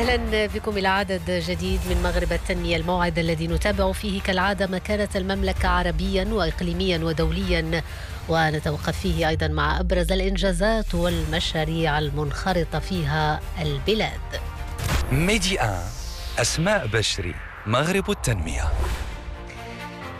أهلا بكم إلى عدد جديد من مغرب التنمية الموعد الذي نتابع فيه كالعادة مكانة المملكة عربيا واقليميا ودوليا ونتوقف فيه أيضا مع أبرز الإنجازات والمشاريع المنخرطة فيها البلاد. ميدي آن أسماء بشري مغرب التنمية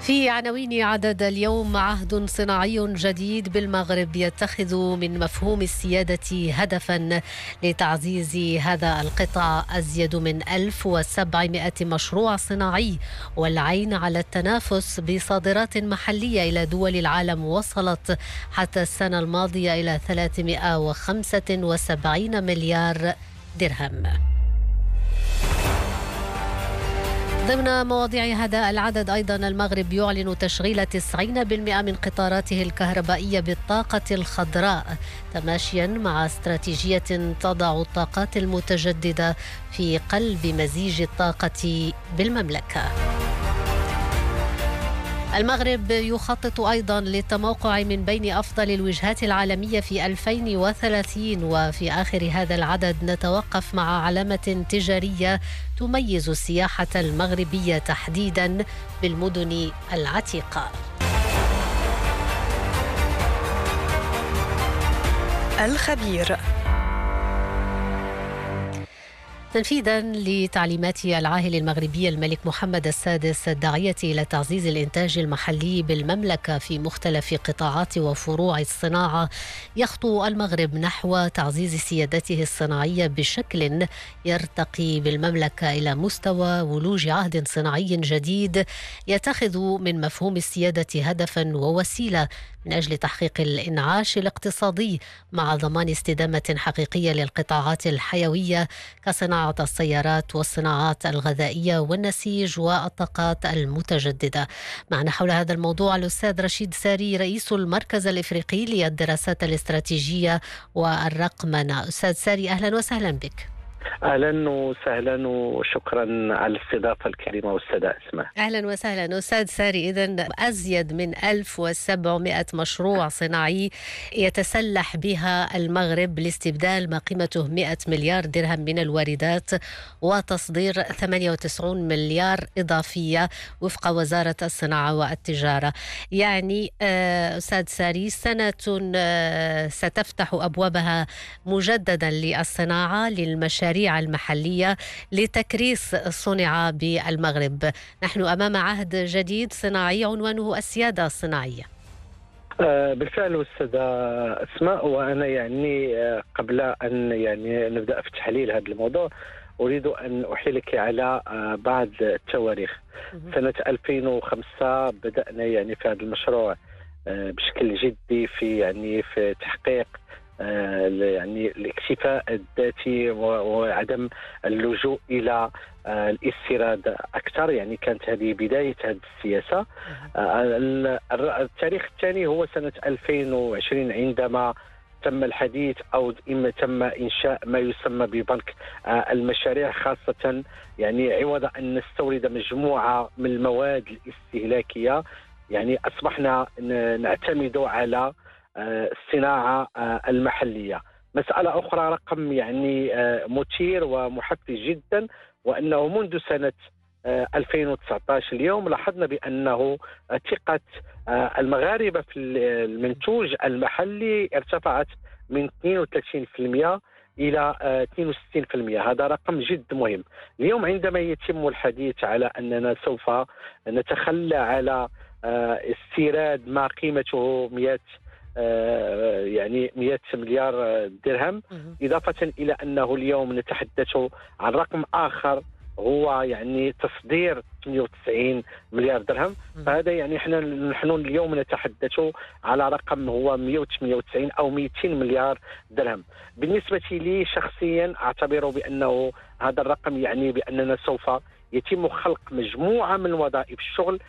في عناوين عدد اليوم عهد صناعي جديد بالمغرب يتخذ من مفهوم السيادة هدفا لتعزيز هذا القطاع أزيد من 1700 مشروع صناعي والعين على التنافس بصادرات محلية إلى دول العالم وصلت حتى السنة الماضية إلى 375 مليار درهم. ضمن مواضيع هذا العدد أيضا المغرب يعلن تشغيل 90% من قطاراته الكهربائية بالطاقة الخضراء تماشيا مع استراتيجية تضع الطاقات المتجددة في قلب مزيج الطاقة بالمملكة. المغرب يخطط أيضا للتموقع من بين أفضل الوجهات العالمية في 2030 وفي آخر هذا العدد نتوقف مع علامة تجارية تميز السياحة المغربية تحديدا بالمدن العتيقة. الخبير. تنفيذا لتعليمات العاهل المغربي الملك محمد السادس الداعية إلى تعزيز الإنتاج المحلي بالمملكة في مختلف قطاعات وفروع الصناعة يخطو المغرب نحو تعزيز سيادته الصناعية بشكل يرتقي بالمملكة إلى مستوى ولوج عهد صناعي جديد يتخذ من مفهوم السيادة هدفا ووسيلة من أجل تحقيق الإنعاش الاقتصادي مع ضمان استدامة حقيقية للقطاعات الحيوية كصناعة السيارات والصناعات الغذائية والنسيج والطاقات المتجددة. معنا حول هذا الموضوع الأستاذ رشيد ساري رئيس المركز الإفريقي للدراسات الاستراتيجية والرقمنة. أستاذ ساري أهلا وسهلا بك. أهلا وسهلا وشكرا على الاستضافة الكريمة والسادة أسماء. أهلا وسهلا. أستاذ ساري اذا أزيد من 1700 مشروع صناعي يتسلح بها المغرب لاستبدال ما قيمته 100 مليار درهم من الواردات وتصدير 98 مليار إضافية وفق وزارة الصناعة والتجارة. يعني آه، أستاذ ساري سنة آه، ستفتح أبوابها مجددا للصناعة للمشاريع المحلية لتكريس صنع بالمغرب. نحن أمام عهد جديد صناعي عنوانه السيادة الصناعية. آه، بالفعل أستاذة أسماء وأنا يعني آه، قبل أن يعني نبدأ في تحليل هذا الموضوع أريد أن أحيلك على آه، بعض التواريخ. سنة 2005 بدأنا يعني في هذا المشروع بشكل جدي في يعني في تحقيق يعني الاكتفاء الذاتي وعدم اللجوء إلى آه، الاستيراد أكثر. يعني كانت هذه بداية هذه السياسة. آه، التاريخ الثاني هو سنة 2020 عندما تم الحديث أو إما تم إنشاء ما يسمى ببنك آه، المشاريع خاصة يعني عوض أن نستورد مجموعة من المواد الاستهلاكية. يعني أصبحنا نعتمد على آه، الصناعة آه، المحلية. مسألة أخرى رقم يعني آه، مثير ومحفز جدا وأنه منذ سنة آه، 2019 اليوم لاحظنا بأنه آه، ثقة آه، المغاربة في المنتوج المحلي ارتفعت من 32% إلى آه، 62% هذا رقم جد مهم اليوم عندما يتم الحديث على أننا سوف نتخلى على آه، استيراد ما قيمته 100 آه، يعني 100 مليار آه، درهم إضافة إلى أنه اليوم نتحدث عن رقم آخر هو يعني تصدير 98 مليار درهم. فهذا يعني إحنا نحن اليوم نتحدث على رقم هو 198 أو 200 مليار درهم. بالنسبة لي شخصيا أعتبر بأنه هذا الرقم يعني بأننا سوف يتم خلق مجموعة من وظائف الشغل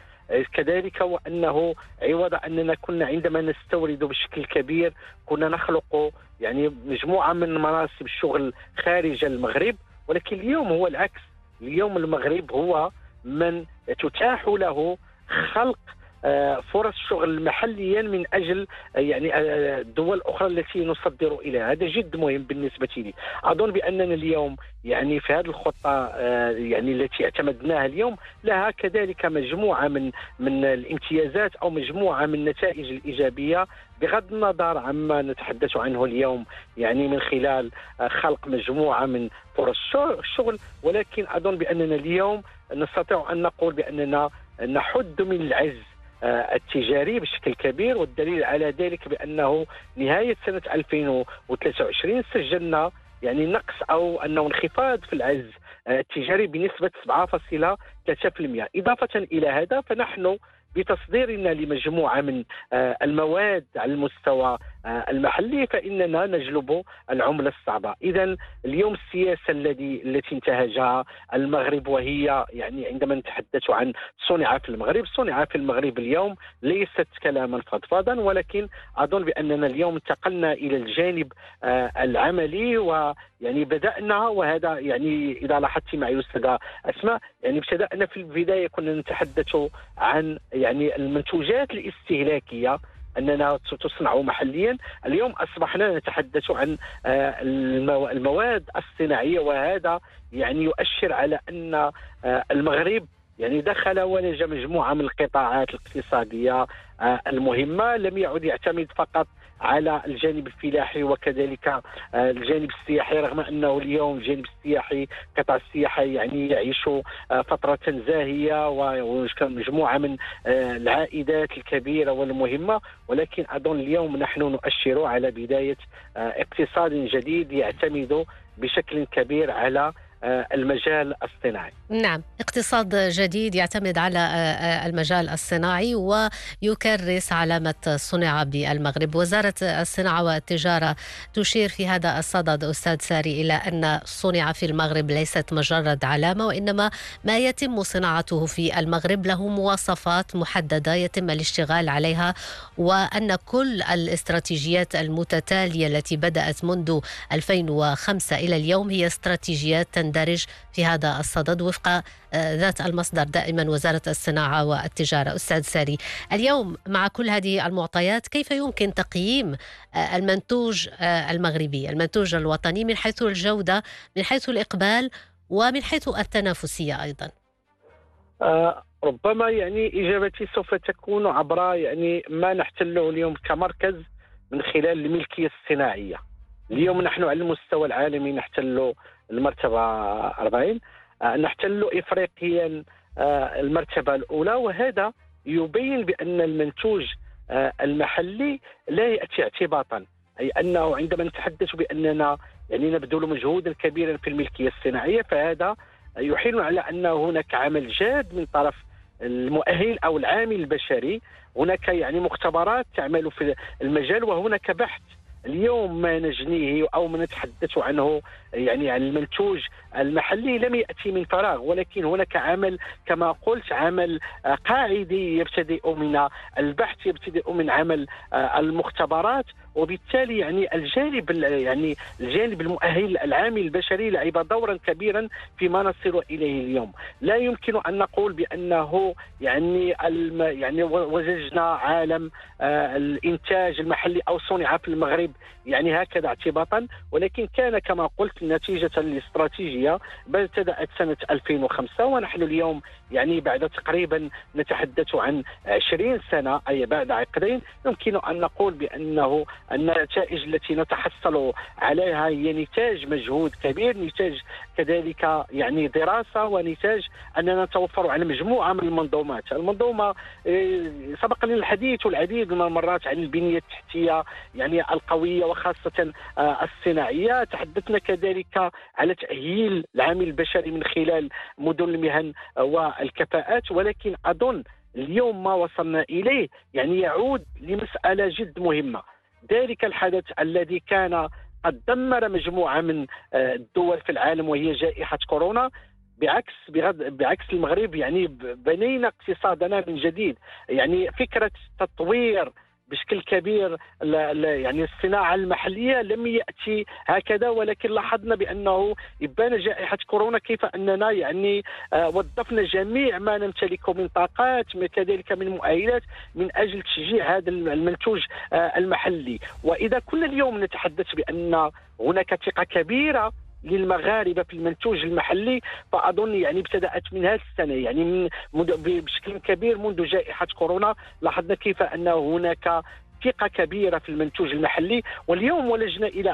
كذلك وأنه عوض أننا كنا عندما نستورد بشكل كبير كنا نخلق يعني مجموعة من مناصب الشغل خارج المغرب ولكن اليوم هو العكس. اليوم المغرب هو من تتاح له خلق فرص شغل محليا من أجل آه، يعني آه، الدول الاخرى التي نصدر إليها. هذا جد مهم بالنسبة لي. أظن بأننا اليوم يعني في هذه الخطة يعني التي اعتمدناها اليوم لها كذلك مجموعة من من الامتيازات أو مجموعة من النتائج الإيجابية بغض النظر عما نتحدث عنه اليوم يعني من خلال خلق مجموعة من فرص الشغل ولكن أظن بأننا اليوم نستطيع أن نقول بأننا نحد من العز آه، التجاري بشكل كبير والدليل على ذلك بأنه نهاية سنة 2023 سجلنا يعني نقص أو أنه انخفاض في العز آه، التجاري بنسبة 7.3% إضافة إلى هذا فنحن بتصديرنا لمجموعة من آه، المواد على المستوى آه، المحلي فإننا نجلب العملة الصعبة، اذا اليوم السياسة الذي التي انتهجها المغرب وهي يعني عندما نتحدث عن صنع في المغرب، صنع في المغرب اليوم ليست كلاما فضفاضا ولكن أظن بأننا اليوم انتقلنا إلى الجانب آه، العملي ويعني بدأنا وهذا يعني إذا لاحظت معي أستاذة أسماء يعني ابتدأنا في البداية كنا نتحدث عن يعني المنتوجات الاستهلاكية أننا تصنع محليا. اليوم أصبحنا نتحدث عن آه، المواد الصناعية وهذا يعني يؤشر على أن آه، المغرب يعني دخل ولج مجموعة من القطاعات الاقتصادية آه، المهمة لم يعد يعتمد فقط على الجانب الفلاحي وكذلك آه، الجانب السياحي رغم أنه اليوم الجانب السياحي قطاع السياحه يعني يعيش آه، فترة زاهية ومجموعه من العائدات الكبيرة والمهمة ولكن اظن اليوم نحن نؤشر على بداية اقتصاد جديد يعتمد بشكل كبير على آه، المجال الصناعي. نعم اقتصاد جديد يعتمد على آه، آه، المجال الصناعي ويكرس علامة صنع بالمغرب. وزارة الصناعة والتجارة تشير في هذا الصدد أستاذ ساري إلى أن صنع في المغرب ليست مجرد علامة وإنما ما يتم صناعته في المغرب. له مواصفات محددة يتم الاشتغال عليها وأن كل الاستراتيجيات المتتالية التي بدأت منذ 2005 إلى اليوم هي استراتيجيات تندرج في هذا الصدد وفق آه، ذات المصدر دائما وزارة الصناعة والتجارة أستاذ ساري اليوم مع كل هذه المعطيات كيف يمكن تقييم آه، المنتوج آه، المغربي المنتوج الوطني من حيث الجودة من حيث الإقبال ومن حيث التنافسية أيضا ربما يعني إجابتي سوف تكون عبر يعني ما نحتله اليوم كمركز من خلال الملكية الصناعية. اليوم نحن على المستوى العالمي نحتل المرتبة 40 آه، نحتل إفريقيا آه، المرتبة الأولى وهذا يبين بأن المنتوج آه، المحلي لا يأتي اعتباطا. أي أنه عندما نتحدث بأننا يعني نبذل مجهودا كبيرا في الملكية الصناعية فهذا يحيل على أن هناك عمل جاد من طرف المؤهل أو العامل البشري. هناك يعني مختبرات تعمل في المجال وهناك بحث اليوم ما نجنيه أو ما نتحدث عنه يعني عن المنتوج المحلي لم يأتي من فراغ ولكن هناك عمل كما قلت عمل قاعدي يبتدئ من البحث يبتدئ من عمل آه، المختبرات. وبالتالي يعني الجانب يعني الجانب المؤهل العامل البشري لعب دورا كبيرا فيما نصل إليه اليوم، لا يمكن أن نقول بأنه يعني يعني وزجنا عالم آه الإنتاج المحلي أو صنع في المغرب يعني هكذا اعتباطا. ولكن كان كما قلت نتيجة لاستراتيجيه ابتدات سنة 2005 ونحن اليوم يعني بعد تقريبا نتحدث عن 20 سنة أي بعد عقدين يمكن أن نقول بأنه النتائج التي نتحصل عليها هي نتاج مجهود كبير نتاج كذلك يعني دراسة ونتاج أننا نتوفر على مجموعة من المنظومات. المنظومة آه، سبق لنا الحديث العديد من المرات عن البنية التحتية يعني القوية وخاصة آه، الصناعية. تحدثنا كذلك على تأهيل العامل البشري من خلال مدن المهن والكفاءات ولكن أظن اليوم ما وصلنا إليه يعني يعود لمسألة جد مهمة. ذلك الحدث الذي كان قد دمر مجموعة من آه، الدول في العالم وهي جائحة كورونا بعكس بعكس المغرب يعني بنينا اقتصادنا من جديد. يعني فكرة تطوير بشكل كبير يعني الصناعة المحلية لم يأتي هكذا ولكن لاحظنا بأنه ابان جائحة كورونا كيف أننا يعني آه، وظفنا جميع ما نمتلكه من طاقات كذلك من مؤهلات من أجل تشجيع هذا المنتوج آه، المحلي. وإذا كنا اليوم نتحدث بأن هناك ثقة كبيرة للمغاربة في المنتوج المحلي فأظن يعني ابتدأت من هذه السنة يعني من بشكل كبير منذ جائحة كورونا لاحظنا كيف أن هناك ثقة كبيرة في المنتوج المحلي واليوم ولجنا إلى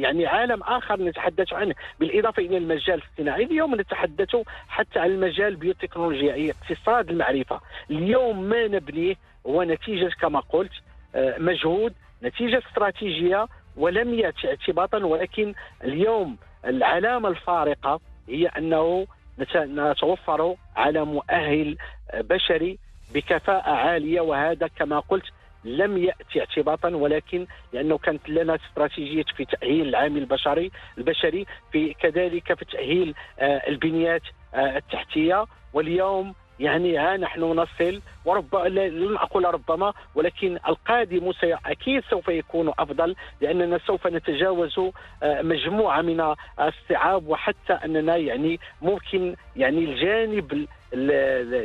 يعني عالم آخر نتحدث عنه بالإضافة إلى المجال الصناعي. اليوم نتحدث حتى عن المجال البيوتكنولوجيا اي اقتصاد المعرفة. اليوم ما نبنيه هو نتيجة كما قلت آه، مجهود نتيجة استراتيجية ولم يأتي اعتباطا ولكن اليوم العلامة الفارقة هي أنه نتوفر على مؤهل بشري بكفاءة عالية وهذا كما قلت لم يأتي اعتباطا ولكن لأنه كانت لنا استراتيجية في تأهيل العامل البشري البشري في كذلك في تأهيل آه، البنيات آه، التحتية. واليوم يعني ها نحن نصل وربما لن أقول ربما ولكن القادم أكيد سوف يكون أفضل لأننا سوف نتجاوز آه، مجموعة من الصعاب وحتى أننا يعني ممكن يعني الجانب ال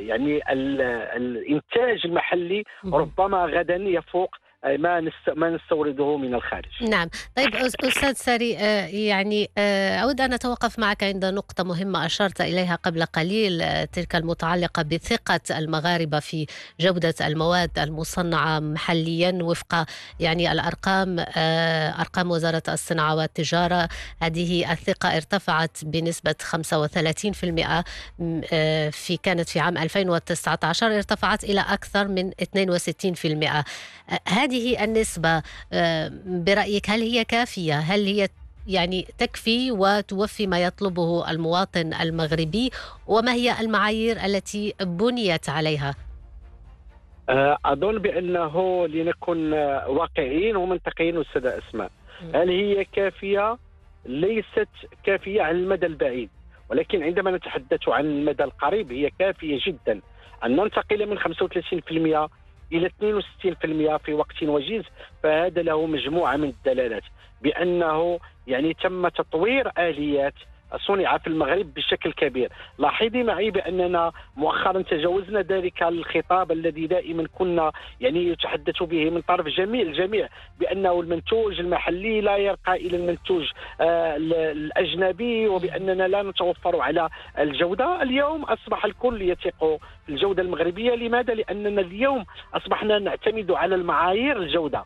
يعني ال الإنتاج المحلي ربما غدا يفوق ما ما نستورده من الخارج. نعم، طيب أستاذ ساري آه، يعني آه، أود أن أتوقف معك عند نقطة مهمة أشرت إليها قبل قليل آه، تلك المتعلقة بثقة المغاربة في جودة المواد المصنعة محليا وفق يعني الأرقام أرقام وزارة الصناعة والتجارة هذه الثقة ارتفعت بنسبة 35% في كانت في عام 2019 ارتفعت إلى أكثر من 62%. هذه هذه النسبة آه، برأيك هل هي كافية؟ هل هي يعني تكفي وتوفي ما يطلبه المواطن المغربي؟ وما هي المعايير التي بنيت عليها؟ آه، أظن بأنه لنكن واقعيين ومنطقيين أستاذ أسماء. هل هي كافية؟ ليست كافية على المدى البعيد. ولكن عندما نتحدث عن المدى القريب هي كافية جدا. أن ننتقل من 35% إلى 62% في وقت وجيز فهذا له مجموعة من الدلالات بأنه يعني تم تطوير آليات صنع في المغرب بشكل كبير. لاحظي معي بأننا مؤخرا تجاوزنا ذلك الخطاب الذي دائما كنا يعني يتحدث به من طرف جميع الجميع بأنه المنتوج المحلي لا يرقى إلى المنتوج آه الأجنبي وبأننا لا نتوفر على الجودة. اليوم أصبح الكل يثق في الجودة المغربية. لماذا؟ لأننا اليوم أصبحنا نعتمد على المعايير الجودة.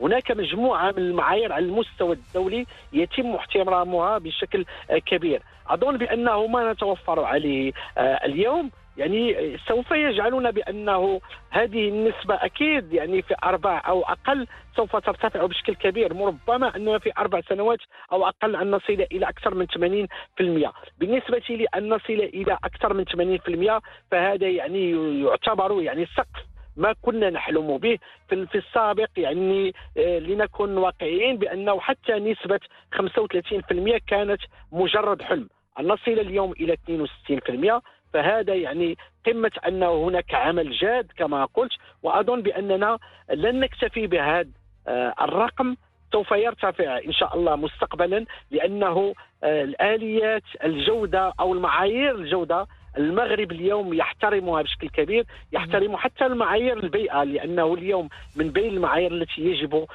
هناك مجموعة من المعايير على المستوى الدولي يتم احترامها بشكل كبير. أظن بأنه ما نتوفر عليه آه، اليوم. يعني سوف يجعلنا بأنه هذه النسبة أكيد يعني في أربع أو أقل سوف ترتفع بشكل كبير ربما اننا في أربع سنوات أو أقل أن نصل إلى أكثر من 80% بالنسبة لي أن نصل إلى أكثر من 80% فهذا يعني يعتبر يعني سقف ما كنا نحلم به في السابق. يعني آه، لنكن واقعيين بأنه حتى نسبة 35% كانت مجرد حلم. ان نصل اليوم إلى 62% فهذا يعني قمة انه هناك عمل جاد كما قلت. وأظن بأننا لن نكتفي بهذا آه، الرقم. سوف يرتفع إن شاء الله مستقبلا لأنه آه، الآليات الجودة أو المعايير الجودة المغرب اليوم يحترمها بشكل كبير يحترم حتى المعايير البيئة لأنه اليوم من بين المعايير التي يجب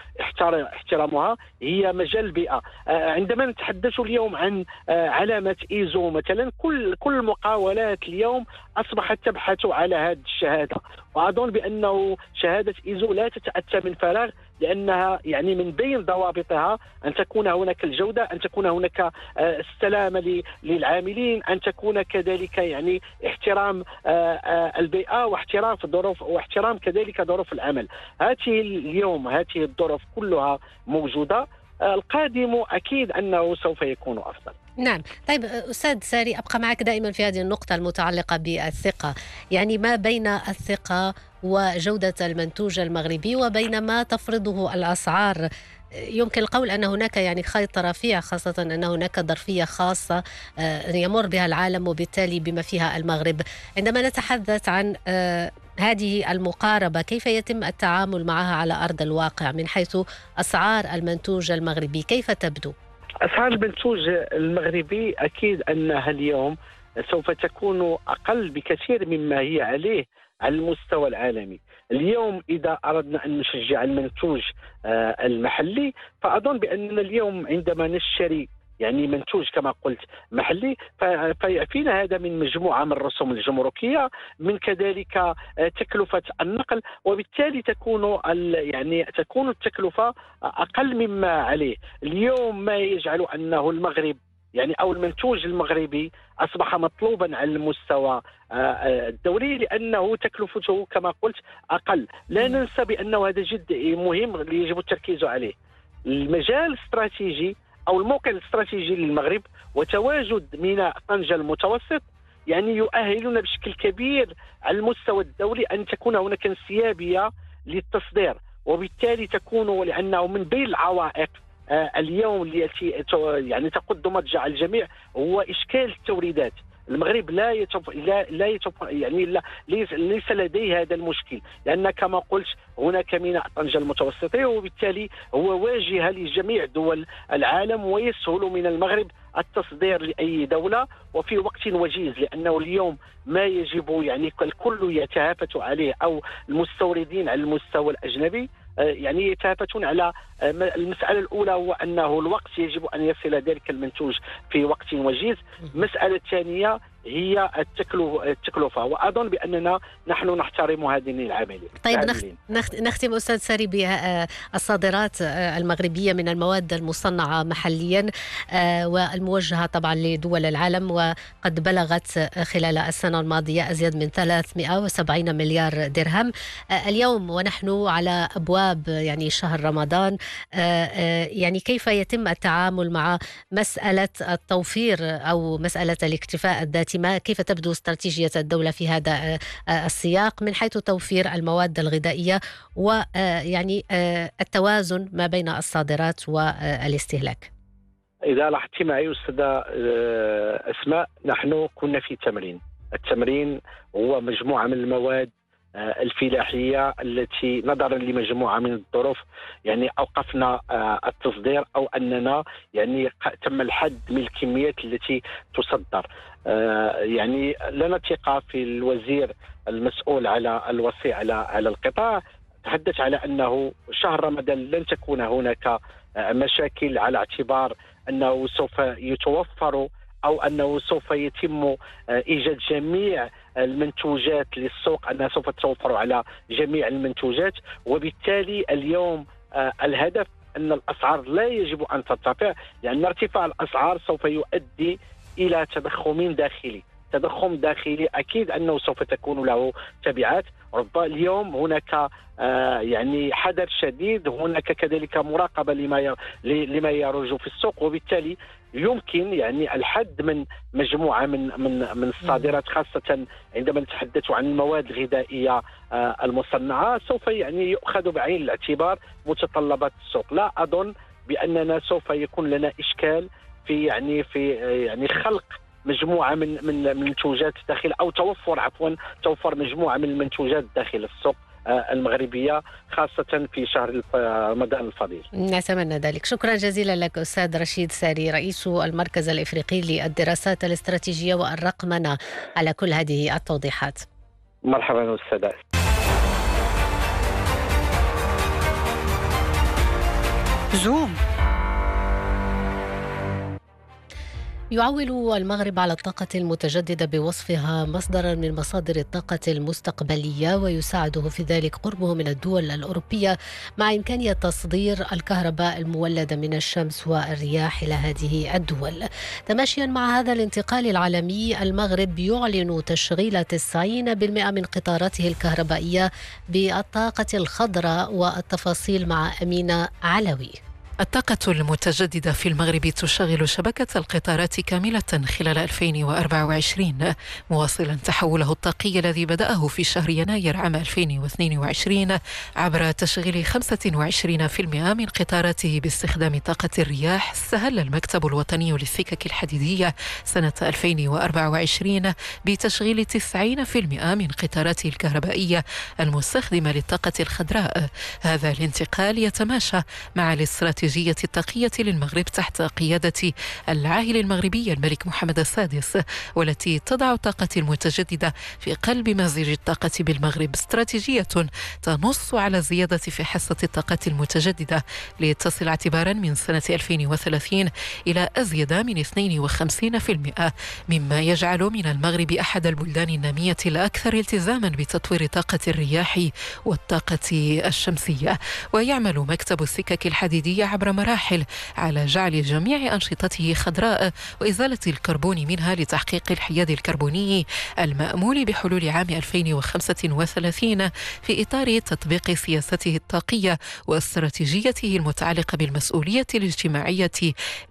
احترامها هي مجال البيئة آه، عندما نتحدث اليوم عن آه، علامة إيزو مثلا كل كل المقاولات اليوم أصبحت تبحث على هذه الشهادة. وأظن بأنه شهادة إيزو لا تتأتى من فراغ لأنها يعني من بين ضوابطها أن تكون هناك الجودة، أن تكون هناك آه، السلامه للعاملين، أن تكون كذلك يعني احترام آه، آه، البيئة واحترام الظروف واحترام كذلك ظروف العمل. هذه اليوم هذه الظروف كلها موجودة القادم أكيد أنه سوف يكون أفضل. نعم. طيب أستاذ ساري أبقى معك دائما في هذه النقطة المتعلقة بالثقة. يعني ما بين الثقة وجودة المنتوج المغربي وبين ما تفرضه الأسعار؟ يمكن القول أن هناك يعني خيط رفيع خاصة أن هناك ظرفية خاصة آه، يمر بها العالم وبالتالي بما فيها المغرب. عندما نتحدث عن آه، هذه المقاربة كيف يتم التعامل معها على أرض الواقع من حيث أسعار المنتوج المغربي كيف تبدو؟ أسعار المنتوج المغربي أكيد أنها اليوم سوف تكون أقل بكثير مما هي عليه على المستوى العالمي اليوم إذا أردنا أن نشجع المنتوج آه، المحلي فأظن بأننا اليوم عندما نشتري يعني منتوج كما قلت محلي فيعفينا هذا من مجموعة من الرسوم الجمركية من كذلك آه، تكلفة النقل وبالتالي تكون يعني تكون التكلفة أقل مما عليه. اليوم ما يجعل أنه المغرب يعني أو المنتوج المغربي أصبح مطلوبا على المستوى آه، آه، الدولي لأنه تكلفته كما قلت أقل، لا ننسى بأنه هذا جد مهم يجب التركيز عليه. المجال الاستراتيجي أو الموقع الاستراتيجي للمغرب وتواجد ميناء طنجه المتوسط يعني يؤهلنا بشكل كبير على المستوى الدولي أن تكون هناك انسيابية للتصدير وبالتالي تكون لأنه من بين العوائق آه، اليوم التي يعني تقود مضجع الجميع هو إشكال التوريدات. المغرب لا يتف... لا لا يتف... يعني لا ليس, لديه هذا المشكل لأن كما قلت هناك ميناء طنجه المتوسطي وبالتالي هو واجهه لجميع دول العالم ويسهل من المغرب التصدير لأي دولة وفي وقت وجيز لأنه اليوم ما يجب يعني الكل يتهافت عليه أو المستوردين على المستوى الأجنبي يعني يتهافتون على آه، المسألة الأولى هو أنه الوقت يجب أن يصل ذلك المنتوج في وقت وجيز. المسألة الثانية هي التكلفة. وأظن بأننا نحن نحترم هذه العملية طيب نختم أستاذ ساري بالصادرات آه، المغربية من المواد المصنعة محليا والموجهة طبعا لدول العالم وقد بلغت خلال السنة الماضية أزيد من 370 مليار درهم. اليوم ونحن على أبواب يعني شهر رمضان. آه، آه، يعني كيف يتم التعامل مع مسألة التوفير أو مسألة الاكتفاء الذاتي ما كيف تبدو استراتيجية الدولة في هذا آه، السياق من حيث توفير المواد الغذائية ويعني التوازن ما بين الصادرات والاستهلاك؟ إذا معي أستاذة أسماء نحن كنا في تمرين التمرين هو مجموعة من المواد آه، الفلاحية التي نظرا لمجموعة من الظروف يعني أوقفنا آه، التصدير أو أننا يعني تم الحد من الكميات التي تصدر. آه، يعني لنا ثقة في الوزير المسؤول على الوصي على على القطاع. تحدث على أنه شهر رمضان لن تكون هناك مشاكل على اعتبار أنه سوف يتوفر أو أنه سوف يتم آه، إيجاد جميع المنتوجات للسوق أنها سوف تتوفر على جميع المنتوجات. وبالتالي اليوم آه، الهدف أن الأسعار لا يجب أن ترتفع لأن ارتفاع الأسعار سوف يؤدي إلى تضخم داخلي. تضخم داخلي أكيد أنه سوف تكون له تبعات. ربما اليوم هناك آه يعني حذر شديد. هناك كذلك مراقبة لما لما يروج في السوق. وبالتالي يمكن يعني الحد من مجموعة من من من الصادرات خاصة عندما نتحدث عن المواد الغذائية آه المصنعة سوف يعني يؤخذ بعين الاعتبار متطلبات السوق. لا أظن بأننا سوف يكون لنا إشكال في يعني في آه، يعني خلق مجموعة من من المنتوجات داخل أو توفر عفوا توفر مجموعة من المنتوجات داخل السوق آه، المغربية خاصة في شهر رمضان الفضيل. نتمنى ذلك. شكرا جزيلا لك أستاذ رشيد ساري رئيس المركز الإفريقي للدراسات الاستراتيجية والرقمنة على كل هذه التوضيحات. مرحبا أستاذ زوم. يعول المغرب على الطاقة المتجددة بوصفها مصدرا من مصادر الطاقة المستقبلية ويساعده في ذلك قربه من الدول الأوروبية مع إمكانية تصدير الكهرباء المولدة من الشمس والرياح إلى هذه الدول. تماشيا مع هذا الانتقال العالمي المغرب يعلن تشغيل 90% من قطاراته الكهربائية بالطاقة الخضراء والتفاصيل مع أمينة علوي. الطاقة المتجددة في المغرب تشغل شبكة القطارات كاملة خلال 2024 مواصلا تحوله الطاقي الذي بدأه في شهر يناير عام 2022 عبر تشغيل 25% من قطاراته باستخدام طاقة الرياح استهل المكتب الوطني للسكك الحديدية سنة 2024 بتشغيل 90% من قطاراته الكهربائية المستخدمة للطاقة الخضراء. هذا الانتقال يتماشى مع الاستراتيجية الاستراتيجية التقية للمغرب تحت قيادة العاهل المغربي الملك محمد السادس والتي تضع الطاقة المتجددة في قلب مزيج الطاقة بالمغرب استراتيجية تنص على الزيادة في حصة الطاقة المتجددة لتصل اعتبارا من سنة 2030 إلى أزيد من 52% مما يجعل من المغرب أحد البلدان النامية الأكثر التزاما بتطوير طاقة الرياح والطاقة الشمسية ويعمل مكتب السكك الحديدية عبر مراحل على جعل جميع أنشطته خضراء وإزالة الكربون منها لتحقيق الحياد الكربوني المأمول بحلول عام 2035 في إطار تطبيق سياسته الطاقية واستراتيجيته المتعلقة بالمسؤولية الاجتماعية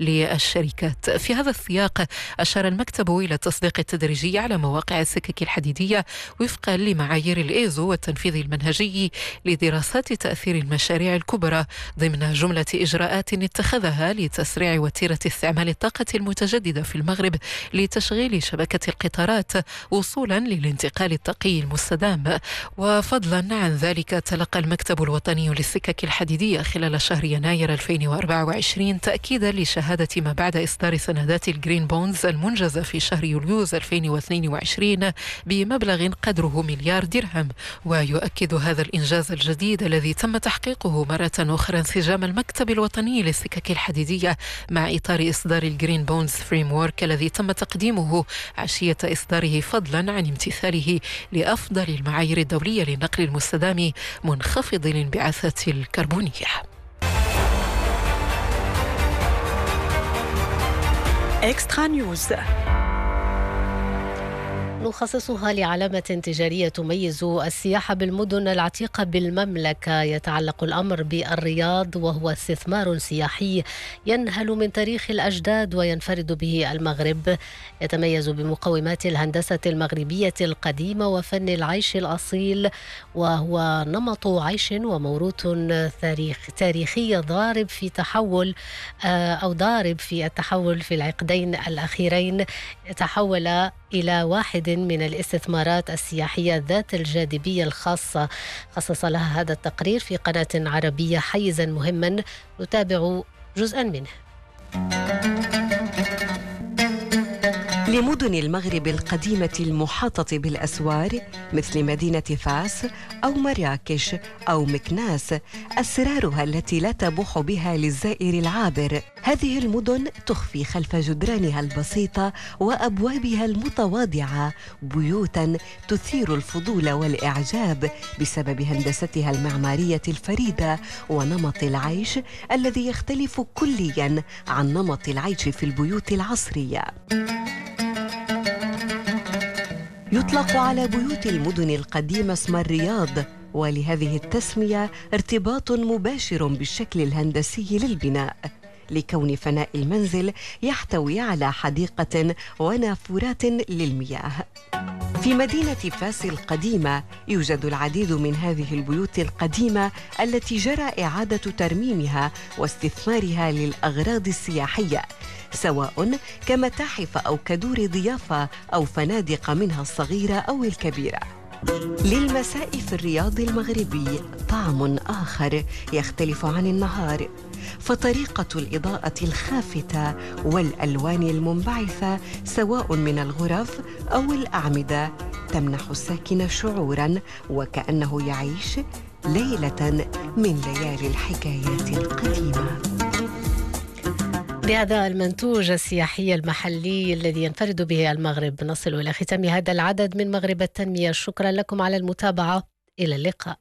للشركات. في هذا السياق أشار المكتب إلى التصديق التدريجي على مواقع السكك الحديدية وفقا لمعايير الإيزو والتنفيذ المنهجي لدراسات تأثير المشاريع الكبرى ضمن جملة إجراءات اتخذها لتسريع وتيرة استعمال الطاقة المتجددة في المغرب لتشغيل شبكة القطارات وصولا للانتقال الطاقي المستدام. وفضلا عن ذلك تلقى المكتب الوطني للسكك الحديدية خلال شهر يناير 2024 تأكيدا لشهادة ما بعد إصدار سندات ال green bonds المنجزة في شهر يوليوز 2022 بمبلغ قدره مليار درهم. ويؤكد هذا الإنجاز الجديد الذي تم تحقيقه مرة أخرى انسجام المكتب الوطني للسكك الحديدية مع إطار إصدار ال green bonds framework الذي تم تقديمه عشية إصداره فضلا عن امتثاله لأفضل المعايير الدولية للنقل المستدام منخفض الانبعاثات الكربونية. إكسترا نيوز نخصصها لعلامة تجارية تميز السياحة بالمدن العتيقة بالمملكة. يتعلق الأمر بالرياض وهو استثمار سياحي ينهل من تاريخ الأجداد وينفرد به المغرب. يتميز بمقومات الهندسة المغربية القديمة وفن العيش الأصيل وهو نمط عيش وموروث تاريخ تاريخي ضارب في تحول أو ضارب في التحول في العقدين الأخيرين. تحول إلى واحد من الاستثمارات السياحية ذات الجاذبية الخاصة. خصص لها هذا التقرير في قناة عربية حيزا مهما. نتابع جزءا منه. لمدن المغرب القديمة المحاطة بالأسوار مثل مدينة فاس أو مراكش أو مكناس أسرارها التي لا تبوح بها للزائر العابر. هذه المدن تخفي خلف جدرانها البسيطة وأبوابها المتواضعة. بيوتا تثير الفضول والإعجاب بسبب هندستها المعمارية الفريدة ونمط العيش الذي يختلف كليا عن نمط العيش في البيوت العصرية. يطلق على بيوت المدن القديمة اسم الرياض ولهذه التسمية ارتباط مباشر بالشكل الهندسي للبناء لكون فناء المنزل يحتوي على حديقة ونافورات للمياه. في مدينة فاس القديمة يوجد العديد من هذه البيوت القديمة التي جرى إعادة ترميمها واستثمارها للأغراض السياحية سواء كمتاحف أو كدور ضيافة أو فنادق منها الصغيرة أو الكبيرة. للمساء في الرياض المغربي طعم آخر يختلف عن النهار فطريقة الإضاءة الخافتة والألوان المنبعثة سواء من الغرف أو الأعمدة تمنح الساكن شعورا وكأنه يعيش ليلة من ليالي الحكايات القديمة. بهذا المنتوج السياحي المحلي الذي ينفرد به المغرب. نصل إلى ختام هذا العدد من مغرب التنمية. شكرا لكم على المتابعة. إلى اللقاء.